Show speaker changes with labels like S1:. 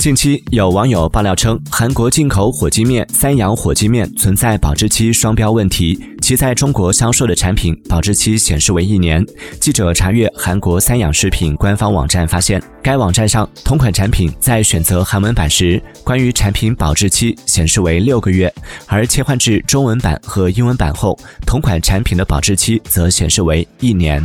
S1: 近期有网友爆料称韩国进口火鸡面三养火鸡面存在保质期双标问题其在中国销售的产品保质期显示为一年记者查阅韩国三养食品官方网站发现该网站上同款产品在选择韩文版时关于产品保质期显示为六个月而切换至中文版和英文版后同款产品的保质期则显示为一年。